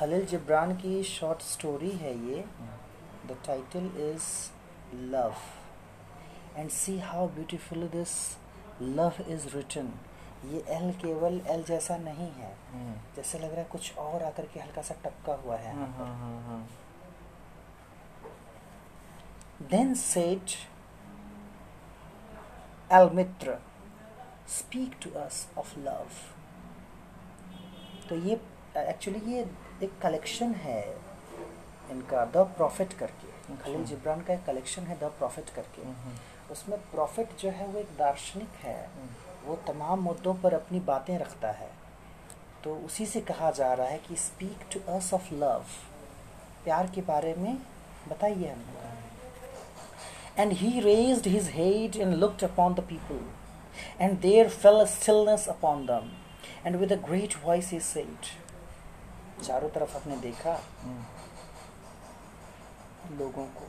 खलील जिब्रान की short story है ये। The title is love and see how beautiful this love is written ये L केवल एल जैसा नहीं है। हम्म, जैसे लग रहा है कुछ और आकर के हल्का सा टपका हुआ है। Then said Almitra, speak to us of love. तो ये एक्चुअली ये एक कलेक्शन है इनका द प्रॉफिट करके। खलील जिब्रान का एक कलेक्शन है द प्रॉफिट करके। उसमें प्रॉफिट जो है वो एक दार्शनिक है। हम्म। वो तमाम मुद्दों पर अपनी बातें रखता है। तो उसी से कहा जा रहा है कि speak to us of love प्यार के बारे में बताइए हमको। And he raised his head and looked upon the people, and there a stillness upon them. And with a great voice he said, चारों तरफ़ आपने देखा? हम्म, लोगों को।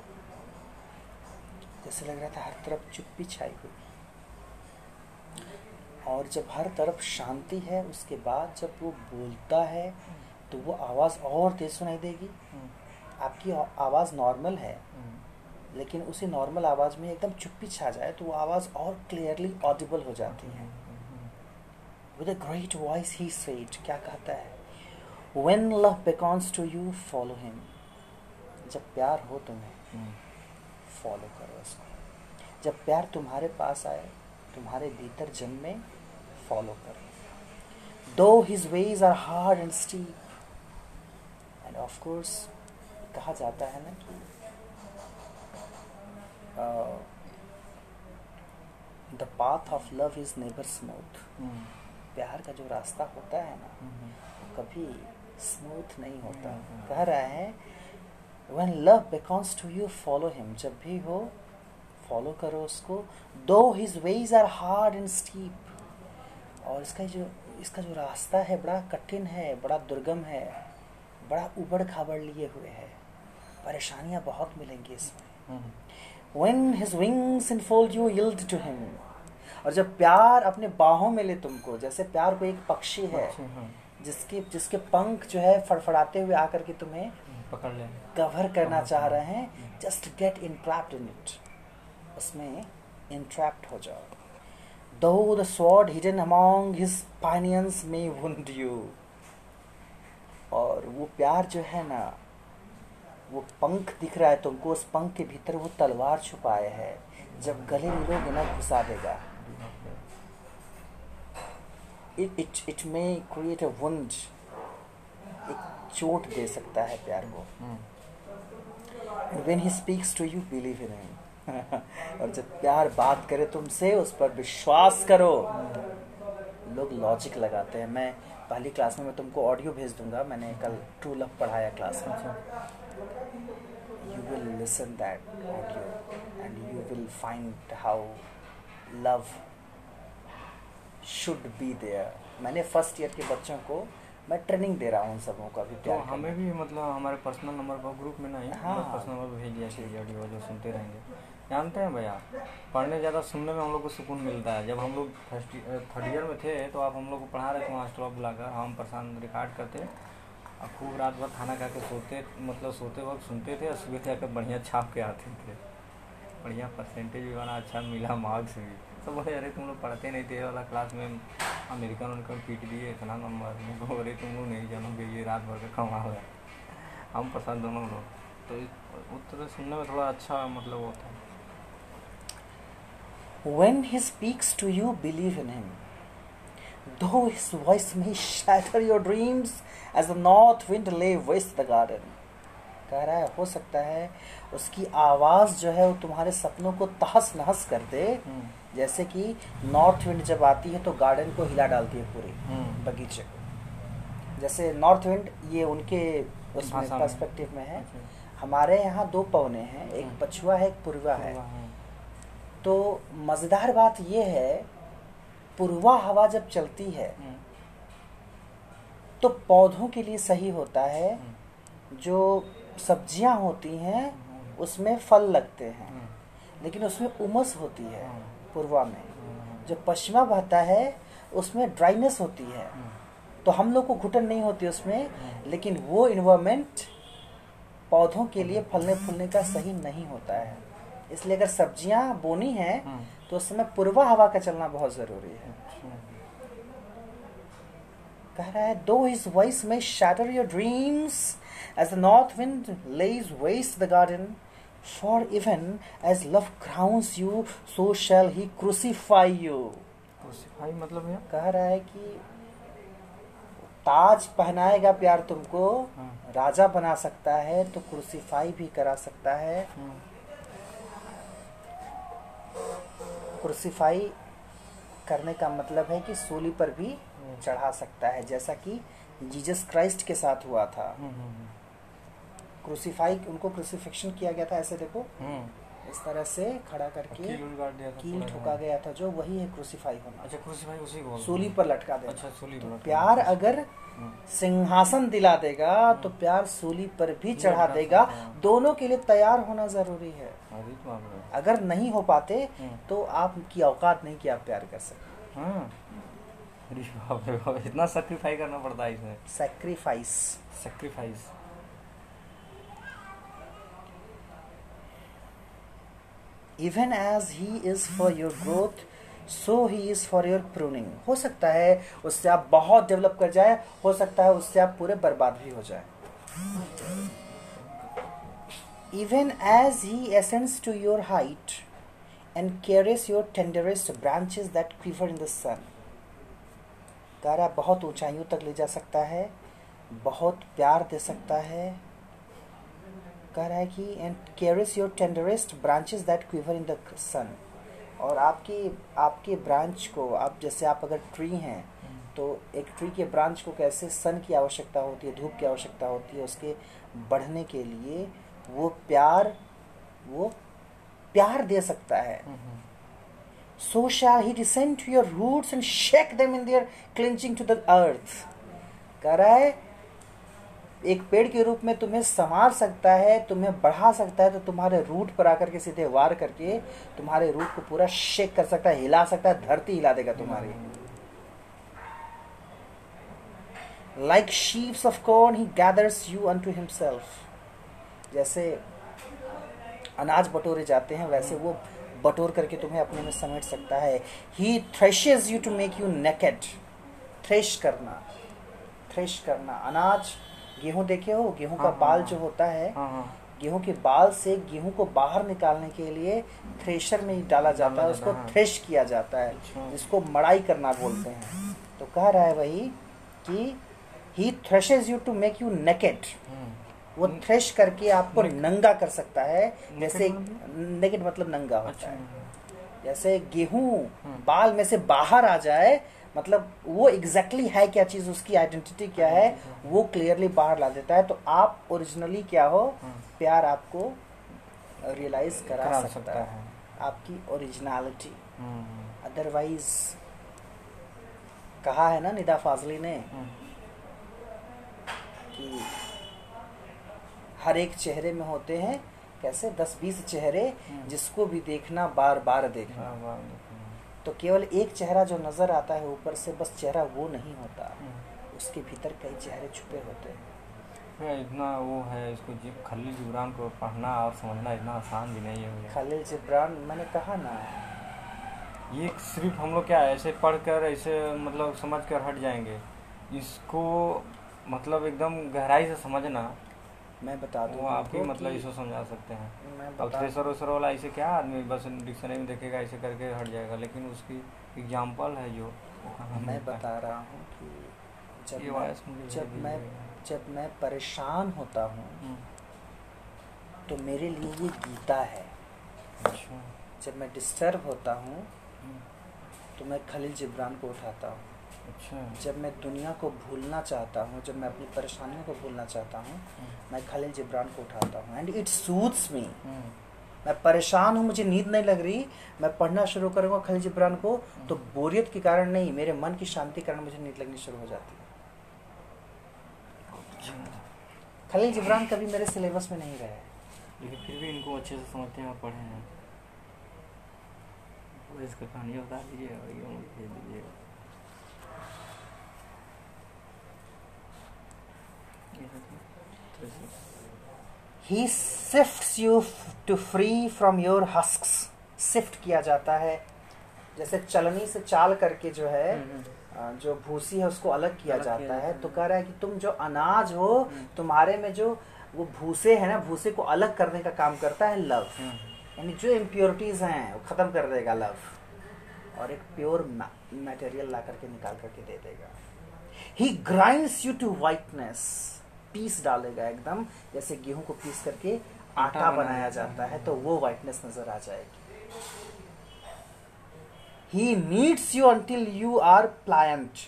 जैसे लग रहा था हर तरफ़ चुप्पी छाई हुई। और जब हर तरफ़ शांति है उसके बाद जब वो बोलता है तो वो आवाज़ और तेज सुनाई देगी। हम्म, आपकी आवाज़ नॉर्मल है हम्म, लेकिन उसी नॉर्मल आवाज़ में एकदम चुप्पी छा जाए तो वो आवाज़ और क्लियरली ऑडिबल हो जाती है। With a great voice he said क्या कहता है? When love beckons to you follow him जब प्यार हो तुम्हें हम्म, फॉलो करो उसको। जब प्यार तुम्हारे पास आए तुम्हारे भीतर जन्मे फॉलो करो। Though his ways are hard and steep and of course कहा जाता है ना कि the path of love is never smooth hmm, प्यार का जो रास्ता होता है ना हम्म, वो कभी स्मूथ नहीं होता। कह रहा है when love beckons to you follow him. जब भी हो फॉलो करो उसको। दो his ways are hard and steep. और इसका जो इसका जो रास्ता है बड़ा कठिन है बड़ा दुर्गम है बड़ा उबड़ खाबड़ लिए हुए है। परेशानियाँ बहुत मिलेंगी इसमें। हम्म, his wings in enfold you yield to him. और जब प्यार अपने बाहों में ले तुमको जैसे प्यार को एक पक्षी है हाँ, जिसके जिसके पंख जो है फड़फड़ाते हुए आकर के तुम्हें पकड़ ले कवर करना हाँ, चाह हाँ। रहे हैं। Just get entrapped in it उसमें इंट्रैप्ड हो जाओ। Though the sword hidden among his pinions में वुंड यू और वो प्यार जो है ना वो पंख दिख रहा है तुमको उस पंख के भीतर वो तलवार छुपाए है। जब गले मिलोगे ना घुसा देगा। It it it may create a wound एक चोट दे सकता है प्यार को। when he speaks to you, believe in him. और जब प्यार बात करे तुमसे उस पर विश्वास करो। लोग लॉजिक लगाते हैं। मैं पहली क्लास में मैं तुमको ऑडियो भेज दूँगा। मैंने कल ट्रू लव पढ़ाया क्लास में। You will listen that audio and you will find how love should be there मैंने फ़र्स्ट ईयर के बच्चों को मैं ट्रेनिंग दे रहा हूँ उन सबों का अभी तो हमें भी मतलब हमारे पर्सनल नंबर पर ग्रुप में नहीं हाँ। पर्सनल नंबर भेज दिया कि ऑडियो जो सुनते रहेंगे। जानते हैं भैया पढ़ने ज़्यादा सुनने में हम लोग को सुकून मिलता है। जब हम लोग फ़र्स्ट थर्ड ईयर में थे तो आप हम लोग को पढ़ा रहे थे मास्टर ऑफ़ बुलाकर हम प्रशांत रिकॉर्ड करते। और खूब रात भर खाना खा के सोते मतलब सोते वक्त सुनते थे और सुबह जाकर बढ़िया छाप के आते थे। बढ़िया परसेंटेज भी बना अच्छा मिला मार्क्स भी। तो बोले अरे तुम लोग पढ़ते नहीं थे वाला क्लास में। अमेरिकन उनका पीट दिए इतना नंबर मैं बोल अरे तुम लोग नहीं जानोगे ये रात भर का कमा हुआ है। हम पसंद दोनों लोग। तो उस तरह सुनने में थोड़ा अच्छा मतलब होता है। When he speaks to you, believe in him. Though his voice may shatter your dreams as the north wind lay waste the garden. कह रहा है हो सकता है उसकी आवाज़ जो है वो तुम्हारे सपनों को तहस नहस कर दे। जैसे कि नॉर्थ विंड जब आती है तो गार्डन को हिला डालती है पूरी हम्म। बगीचे को। जैसे नॉर्थ विंड ये उनके उसमें पर्सपेक्टिव में। है। अच्छा। हमारे यहाँ दो पवने हैं एक हम्म। पछुआ है एक पूर्वा है। तो मज़ेदार बात यह है पूर्वा हवा जब चलती है हम्म, तो पौधों के लिए सही होता है हम्म, जो सब्ज़ियाँ होती हैं उसमें फल लगते हैं। लेकिन उसमें उमस होती है। पूर्वा में। जो पश्चिमा बहता है, उसमें ड्राइनेस होती है। तो हम लोग को घुटन नहीं होती उसमें, लेकिन वो इन्वायरमेंट पौधों के लिए फलने फूलने का सही नहीं होता है। इसलिए अगर सब्ज़ियाँ बोनी हैं। तो उस समय पूर्वा हवा का चलना बहुत ज़रूरी है। कह रहा है though his voice may shatter your dreams as the north wind lays waste the garden for even as love crowns you so shall he crucify you crucify मतलब भैया कह रहा है कि ताज पहनाएगा प्यार तुमको हाँ। राजा बना सकता है तो क्रूसीफाई भी करा सकता है। क्रूसीफाई करने का मतलब है कि सूली पर भी चढ़ा सकता है जैसा कि जीसस क्राइस्ट के साथ हुआ था। हम्म, क्रूसीफाई उनको क्रूसीफिक्शन किया गया था ऐसे देखो। हम्म। इस तरह से खड़ा करके कील पूरा ठुका गया था जो वही है क्रूसीफाई होना। अच्छा क्रूसीफाई उसी को सूली पर लटका देना। अच्छा सूली पर लटका प्यार अगर हम्म, सिंहासन दिला देगा तो प्यार सूली पर भी चढ़ा देगा। दोनों के लिए तैयार होना ज़रूरी है। अरे तो। अगर नहीं हो पाते हम्म। तो आपकी औकात नहीं कि आप प्यार कर सकते हाँ। इतना सेक्रीफाई करना पड़ता है इसमें। Sacrifice sacrifice even as he is for your growth so he is for your pruning हो सकता है उससे आप बहुत डेवलप कर जाए, हो सकता है उससे आप पूरे बर्बाद भी हो जाए। Even as he ascends to your height and caresses your tenderest branches that quiver in the sun तारा बहुत ऊंचाइयों तक ले जा सकता है, बहुत प्यार दे सकता है कह रहा है कि and caresses your tenderest branches that quiver in the sun और आपकी, आपके ब्रांच को, आप जैसे आप अगर ट्री हैं तो एक ट्री के ब्रांच को कैसे सन की आवश्यकता होती है, धूप की आवश्यकता होती है, उसके बढ़ने के लिए वो प्यार वो प्यार दे सकता है। So shall he descend to your roots and shake them in their clinging to the earth. कह रहा है एक पेड़ के रूप में तुम्हें संवार सकता है, तुम्हें बढ़ा सकता है तो तुम्हारे रूट पर आकर के सीधे वार करके तुम्हारे रूट को पूरा शेक कर सकता है, हिला सकता है, धरती हिला देगा तुम्हारी। Like sheaves of corn, he gathers you unto himself. जैसे अनाज बटोरे जाते हैं, वैसे वो बटोर करके तुम्हें अपने में समेट सकता है। He threshes you to make you naked thresh करना थ्रेश करना। अनाज गेहूँ देखे हो गेहूँ का हाँ, हाँ, बाल हाँ। जो होता है गेहूँ के बाल से गेहूँ को बाहर निकालने के लिए थ्रेशर में ही डाला जाता है उसको। थ्रेश किया जाता है अच्छा। जिसको मड़ाई करना बोलते हैं तो कह रहा है वही कि he threshes you to make you naked hmm, वो थ्रेश करके आपको नंगा कर सकता है जैसे मतलब? नेकेड मतलब नंगा होता अच्छा है जैसे गेहूँ हम्म। बाल में से बाहर आ जाए मतलब वो एग्जैक्टली exactly है क्या चीज़ उसकी आइडेंटिटी क्या है वो क्लियरली बाहर ला देता है तो आप ओरिजिनली क्या हो हम्म। प्यार आपको रियलाइज़ करा, करा सकता, सकता है है। आपकी ओरिजिनलिटी हम्म, अदरवाइज़ कहा है ना निदा फाजली ने हम्म, कि हर एक चेहरे में होते हैं कैसे दस बीस चेहरे हम्म। जिसको भी देखना बार बार देखना हाँ, वाह, देखो। तो केवल एक चेहरा जो नज़र आता है ऊपर से बस चेहरा वो नहीं होता। हम्म। उसके भीतर कई चेहरे छुपे होते हैं। इतना वो है इसको जी खली जिब्रान को पढ़ना और समझना इतना आसान भी नहीं है। खालिल जिब्रान मैंने कहा ना। ये सिर्फ़ हम लोग क्या है ऐसे पढ़ कर ऐसे मतलब समझ कर हट जाएँगे। इसको मतलब एकदम गहराई से समझना मैं बता दूँ वो आप ही मतलब इसको समझा सकते हैं। अब थ्रेसर वेसर वाला ऐसे क्या आदमी बस डिक्शनरी में देखेगा ऐसे करके हट जाएगा लेकिन उसकी एग्ज़ाम्पल है जो मैं बता रहा हूँ कि जब मैं जब मैं जब मैं परेशान होता हूँ हम्म, तो मेरे लिए ये गीता है। अच्छा। जब मैं डिस्टर्ब होता हूँ हम्म, तो मैं खलील जिब्रान को उठाता हूँ। अच्छा। जब मैं दुनिया को भूलना चाहता हूँ जब मैं अपनी परेशानियों को भूलना चाहता हूँ हम्म, मैं खलील जिब्रान को उठाता हूँ। And it suits me hmm, मैं परेशान हूँ मुझे नींद नहीं लग रही मैं पढ़ना शुरू करूँगा खलील जिब्रान को तो बोरियत के कारण नहीं मेरे मन की शांति के कारण मुझे नींद लगनी शुरू हो जाती है। खलील जिब्रान कभी मेरे सिलेबस में नहीं रहे। लेकिन फिर भी इनको अच्छे से समझते हैं और पढ़े हैं। इसका कहानी बता दीजिए और ये मुझे भेज दीजिएगा he sifts you to free from your husk sift किया जाता है। जैसे चलनी से चाल करके जो है हम्म, अ, जो भूसी है उसको अलग किया अलग जाता है। तो कह रहा है कि तुम जो अनाज हो हम्म। तुम्हारे में जो वो भूसे है ना भूसे को अलग करने का काम करता है लव हम्म, यानी जो इम्प्योरिटीज हैं वो खत्म कर देगा लव और एक प्योर मटेरियल ला करके निकाल करके दे देगा। He grinds you to whiteness piece डालेगा एकदम जैसे गेहूँ को पीस करके आटा बनाया जाता है तो वो वाइटनेस नज़र आ जाएगी। He kneads you until you are pliant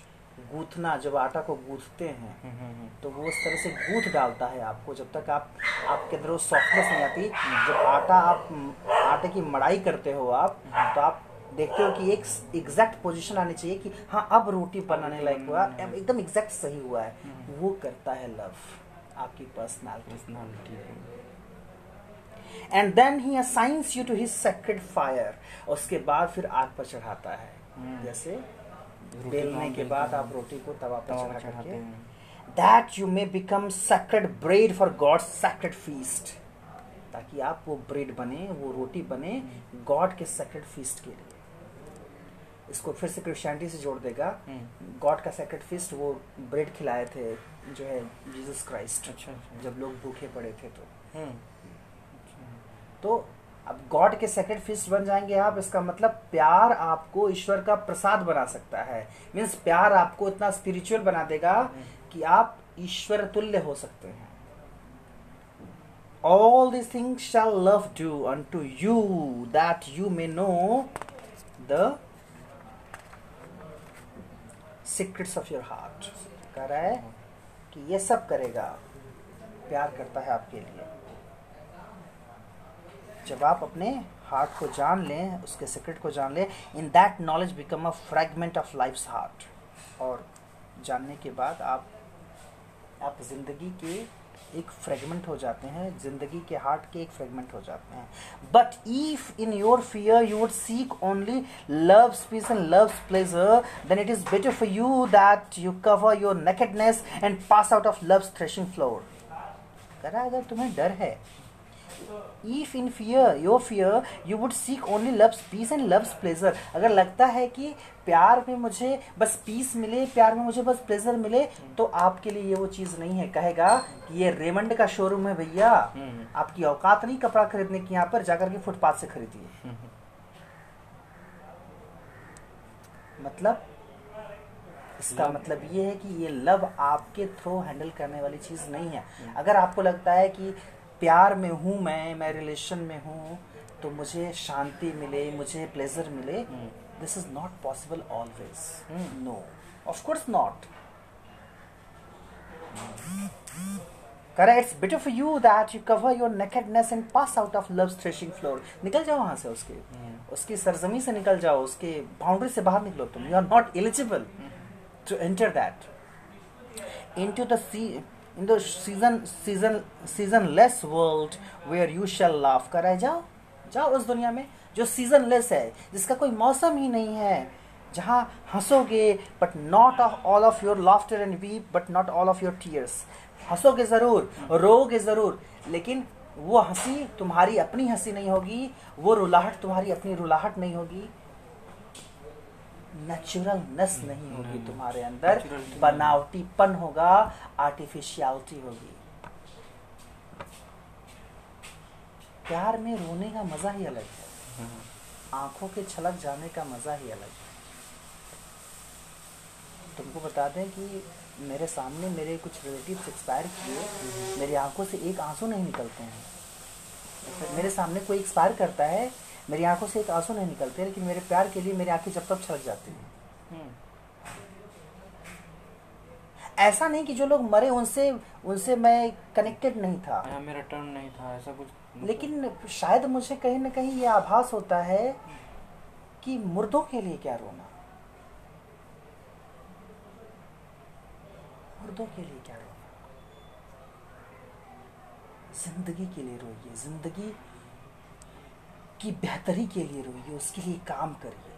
गूथना जब आटा को गूथते हैं हम्म, हम्म, हम्म। तो वो उस तरह से गूथ डालता है आपको जब तक आप आपके अंदर वो सॉफ्टनेस नहीं आती। जब आटा आप आटे की मड़ाई करते हो आप तो आप देखते हो कि एक एग्जैक्ट पोजीशन आनी चाहिए कि हाँ अब रोटी बनाने लायक हुआ एकदम एग्जैक्ट सही हुआ है। वो करता है लव आपकी personality and then he assigns you to his sacred fire उसके बाद फिर आग पर चढ़ाता है। हम्म। जैसे बेलने के बाद आप रोटी को तवा पर चढ़ा चढ़ाते हैं। that you may become sacred bread for God's sacred feast ताकि आप वो ब्रेड बने वो रोटी बने गॉड के सैक्रेड फीस्ट के लिए। इसको फिर से क्रिश्चियनिटी से जोड़ देगा। हम्म। गॉड का सैक्रेड फिस्ट वो ब्रेड खिलाए थे जो है जीसस क्राइस्ट अच्छा अच्छा। जब लोग भूखे पड़े थे तो। हम्म, तो अब गॉड के सेक्रेड फीस्ट बन जाएँगे आप इसका मतलब प्यार आपको ईश्वर का प्रसाद बना सकता है। मीन्स प्यार आपको इतना स्पिरिचुअल बना देगा कि आप ईश्वर तुल्य हो सकते हैं। All these things shall love do unto you that you may know the secrets of your heart कह रहा है कि ये सब करेगा, प्यार करता है आपके लिए। जब आप अपने हार्ट को जान लें, उसके सीक्रेट को जान लें in that knowledge become a fragment of life heart और जानने के बाद आप आप ज़िंदगी के एक फ्रेगमेंट हो जाते हैं, ज़िंदगी के हार्ट के एक फ्रेगमेंट हो जाते हैं। But if in your fear you would seek only love's peace and love's pleasure then it is better for you that you cover your nakedness and pass out of love's threshing floor करा अगर तुम्हें डर है if in fear your fear you would seek only love's peace and love's pleasure. अगर लगता है कि प्यार में मुझे बस पीस मिले प्यार में मुझे बस प्लेजर मिले तो आपके लिए ये वो चीज़ नहीं है। कहेगा कि ये रेमंड का शोरूम है भैया। हम्म। आपकी औकात नहीं कपड़ा खरीदने की यहाँ पर जाकर के फुटपाथ से खरीदिए। मतलब इसका मतलब ये है कि ये लव आपके थ्रू हैंडल करने वाली चीज़ नहीं है। अगर आपको लगता है कि प्यार में हूँ मैं मैं रिलेशन में हूँ तो मुझे शांति मिले मुझे प्लेजर मिले। This is not possible always. No of course not correct it's better for you that you cover your nakedness and pass out of love's threshing floor निकल जाओ वहाँ से उसके। हम्म। उसकी सरजमी से निकल जाओ उसके बाउंड्री से बाहर निकलो तुम। You are not eligible enter that. Into the sea in the season season seasonless world where you shall laugh कराए जाओ जाओ उस दुनिया में जो सीजनलेस है, जिसका कोई मौसम ही नहीं है, जहाँ हंसोगे but not all of your laughter and weep but not all of your tears हंसोगे ज़रूर रोगे ज़रूर, लेकिन वो हँसी तुम्हारी अपनी हँसी नहीं होगी, वो रुलाहट तुम्हारी अपनी रुलाहट नहीं होगी। नेचुरलनेस नहीं होगी तुम्हारे अंदर। बनावटीपन होगा आर्टिफिशियलिटी होगी। प्यार में रोने का मज़ा ही अलग है। आँखों के छलक जाने का मज़ा ही अलग है। तुमको बता दें कि मेरे सामने मेरे कुछ रिलेटिव एक्सपायर किए मेरी आँखों से एक आँसू नहीं निकलते हैं। मेरे सामने कोई एक्सपायर करता है मेरी आँखों से एक आँसू नहीं निकलते लेकिन मेरे प्यार के लिए मेरी आँखें जब तक छलक जाती हैं। हम्म। ऐसा नहीं कि जो लोग मरे उनसे उनसे मैं कनेक्टेड नहीं था। हाँ, मेरा टर्न नहीं था ऐसा कुछ मतलब- लेकिन शायद मुझे कहीं ना कहीं ये आभास होता है कि मुर्दों के लिए क्या रोना? मुर्दों के लिए क्या रोना? ज़िंदगी के लिए रोइए ज़िंदगी की बेहतरी के लिए रोइए उसके लिए काम करिए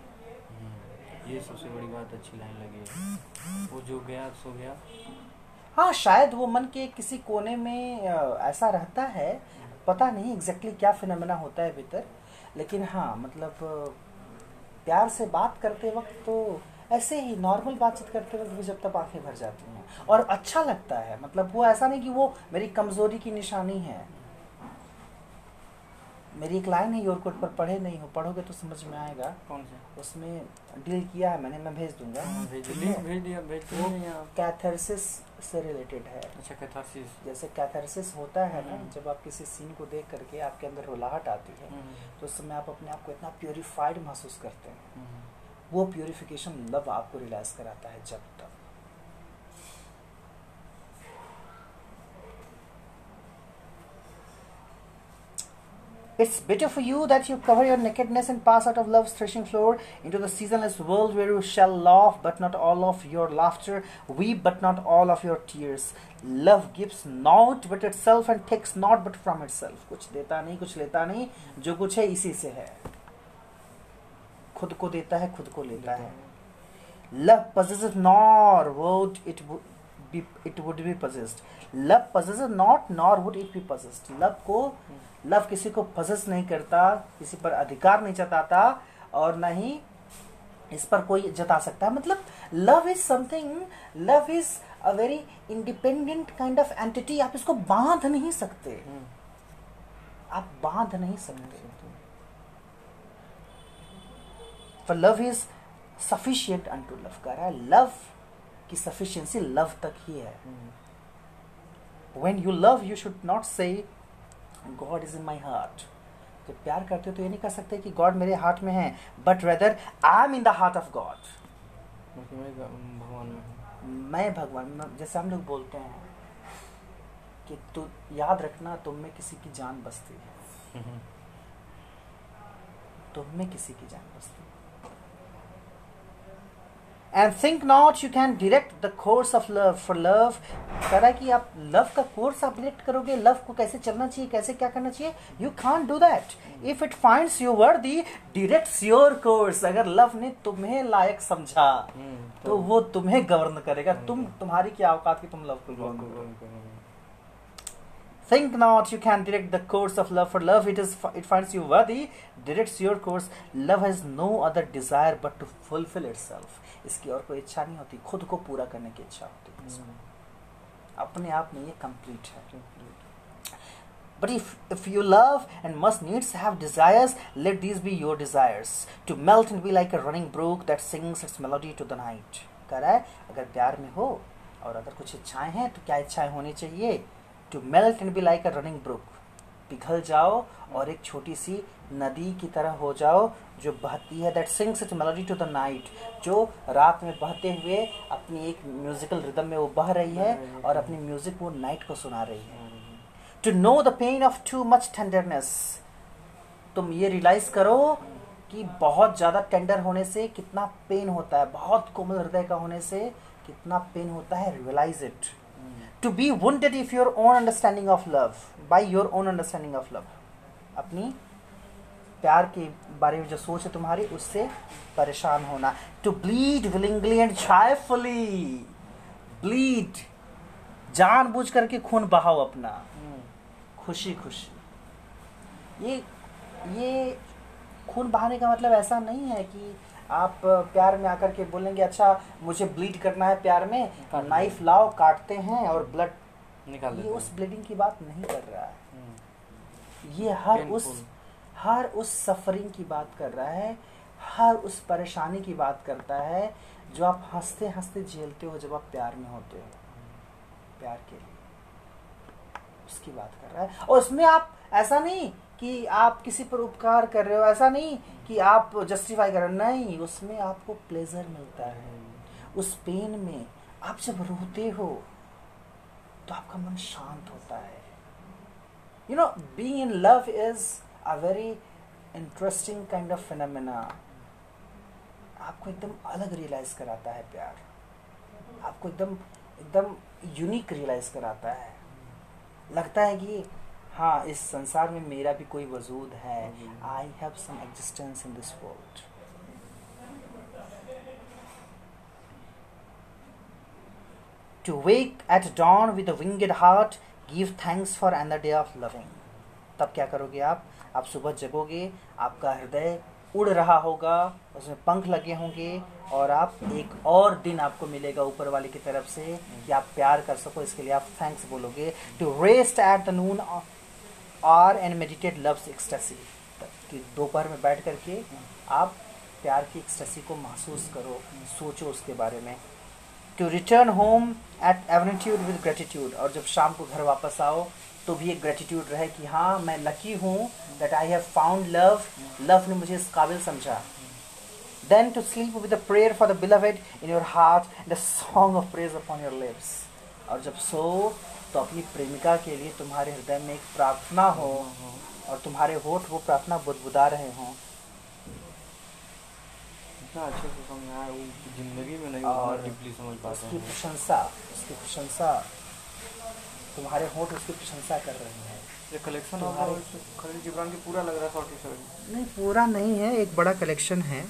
हम्म, ये सबसे बड़ी बात अच्छी लाइन लगी है। वो जो गया सो गया। हाँ शायद वो मन के किसी कोने में ऐसा रहता है। पता नहीं एग्जैक्टली क्या फिनोमेना होता है भीतर लेकिन हाँ मतलब प्यार से बात करते वक्त तो ऐसे ही नॉर्मल बातचीत करते वक्त भी जब तक आँखें भर जाती हैं। और अच्छा लगता है मतलब वो ऐसा नहीं कि वो मेरी कमज़ोरी की निशानी है। मेरी एक लाइन है योरकोट पर पढ़े नहीं हो पढ़ोगे तो समझ में आएगा। कौन से? उसमें डील किया है मैंने मैं भेज दूँगा। हाँ, कैथरसिस से रिलेटेड है। अच्छा कैथारसिस जैसे कैथरसिस होता है ना हम्म। जब आप किसी सीन को देख करके आपके अंदर रुलाहट आती है हम्म, तो उस समय आप अपने आप को इतना प्योरीफाइड महसूस करते हैं। हम्म, वो प्योरिफिकेशन लव आपको रियलाइज़ कराता है जब तक। It's better for you that you cover your nakedness and pass out of love's threshing floor into the seasonless world where you shall laugh, but not all of your laughter, weep, but not all of your tears. Love gives not but itself and takes not but from itself. कुछ देता नहीं कुछ लेता नहीं जो कुछ है इसी से है खुद को देता है खुद को लेता है love possesses nor would it would be it would be possessed. Love possesses not nor would it be possessed. Love को लव किसी को possess नहीं करता किसी पर अधिकार नहीं जताता और न ही इस पर कोई जता सकता। है मतलब love is something love is a very independent kind of entity आप इसको बाँध नहीं सकते। हम्म, आप बाँध नहीं सकते। For love is sufficient unto love है love की sufficiency love तक ही है। When you love you should not say God is in my heart. जब प्यार करते हो तो ये नहीं कह सकते कि गॉड मेरे हार्ट में है but whether I am in the heart of God भगवान में मैं भगवान जैसे हम लोग बोलते हैं कि तू याद रखना तुम में किसी की जान बसती है। हम्म, तुम में किसी की जान बसती है। And think not you can direct the course of love for love कह रहा है कि आप लव का कोर्स आप डिरेक्ट करोगे लव को कैसे चलना चाहिए कैसे क्या करना चाहिए you can do that if it finds you worthy directs your course अगर लव ने तुम्हें लायक समझा हम्म, तो वो तुम्हें गवर्न करेगा hmm. तुम तुम्हारी क्या औकात की तुम लव को गवर्न करेंगे। Think not you can direct the course of love, for love it is it finds you worthy, directs your course. Love has no other desire but to fulfill itself. इसकी और कोई इच्छा नहीं होती खुद को पूरा करने की इच्छा होती है इसमें। हम्म, अपने आप में ये कंप्लीट है But if, if you love and must needs have desires, let these be your desires. To melt and be like a running brook that sings its melody to the night. कह रहा है अगर प्यार में हो और अगर कुछ इच्छाएँ हैं तो क्या इच्छाएँ होनी चाहिए to melt and be like a running brook पिघल जाओ और एक छोटी सी नदी की तरह हो जाओ जो बहती है that sings it melody to the night जो रात में बहते हुए अपनी एक म्यूजिकल रिदम में वो बह रही है और अपनी म्यूज़िक वो नाइट को सुना रही है। To know the pain of too much tenderness तुम ये रियलाइज़ करो कि बहुत ज़्यादा टेंडर होने से कितना पेन होता है, बहुत कोमल हृदय का होने से कितना पेन होता है realise it to be wounded if your own understanding of love by your own understanding of love. अपनी प्यार के बारे में जो सोच है तुम्हारी उससे परेशान होना। To bleed willingly and joyfully bleed जानबूझ करके खून बहाओ अपना। हम्म, खुशी खुशी। ये ये खून बहाने का मतलब ऐसा नहीं है कि आप प्यार में आकर के बोलेंगे अच्छा मुझे ब्लीड करना है प्यार में नाइफ लाओ काटते हैं और ब्लड निकाल ये उस ब्लीडिंग की बात नहीं कर रहा है। हम्म, ये हर उस हर उस सफरिंग की बात कर रहा है, हर उस परेशानी की बात करता है, जो आप हँसते हँसते झेलते हो जब आप प्यार में होते हो। प्यार के लिए। उसकी बात कर रहा है। और उसमें आप, ऐसा नहीं कि आप किसी पर उपकार कर रहे हो, ऐसा नहीं कि आप जस्टिफाई कर रहे हो। नहीं, उसमें आपको प्लेजर मिलता है। उस पेन में आप जब रोते हो तो आपका मन शांत होता है। You know being in love is a very interesting kind of phenomena आपको एकदम अलग रियलाइज़ कराता है प्यार। आपको एकदम एकदम यूनिक रियलाइज़ कराता है। लगता है कि हाँ इस संसार में मेरा भी कोई वजूद है। I have some existence in this world to wake at dawn with a winged heart give thanks for another day of loving तब क्या करोगे आप? आप सुबह जगोगे, आपका हृदय उड़ रहा होगा, उसमें पंख लगे होंगे और आप एक और दिन आपको मिलेगा ऊपर वाले की तरफ़ से कि आप प्यार कर सको, इसके लिए आप थैंक्स बोलोगे। To rest at the noon hour and meditate love's ecstasy कि दोपहर में बैठ करके आप प्यार की एक्सटेसी को महसूस करो, सोचो उसके बारे में। To return home at eventide with gratitude और जब शाम को घर वापस आओ तो भी एक ग्रेटिट्यूड रहे कि हाँ मैं लकी हूँ that I have found love love ने मुझे इस काबिल समझा। Then to sleep with prayer for the beloved in your heart the song of praise upon your lips और जब सो तो अपनी प्रेमिका के लिए तुम्हारे हृदय में एक प्रार्थना हो और तुम्हारे होठ वो प्रार्थना बुदबुदा रहे हों। अच्छे से समझाया वो ज़िंदगी में नहीं और समझ उसकी प्रशंसा उसकी प्रशंसा तुम्हारे होंठ उसकी प्रशंसा कर रहे हैं। ये कलेक्शन होगा खलील जिब्रान की पूरा लग रहा है सौ नहीं पूरा नहीं है एक बड़ा कलेक्शन है।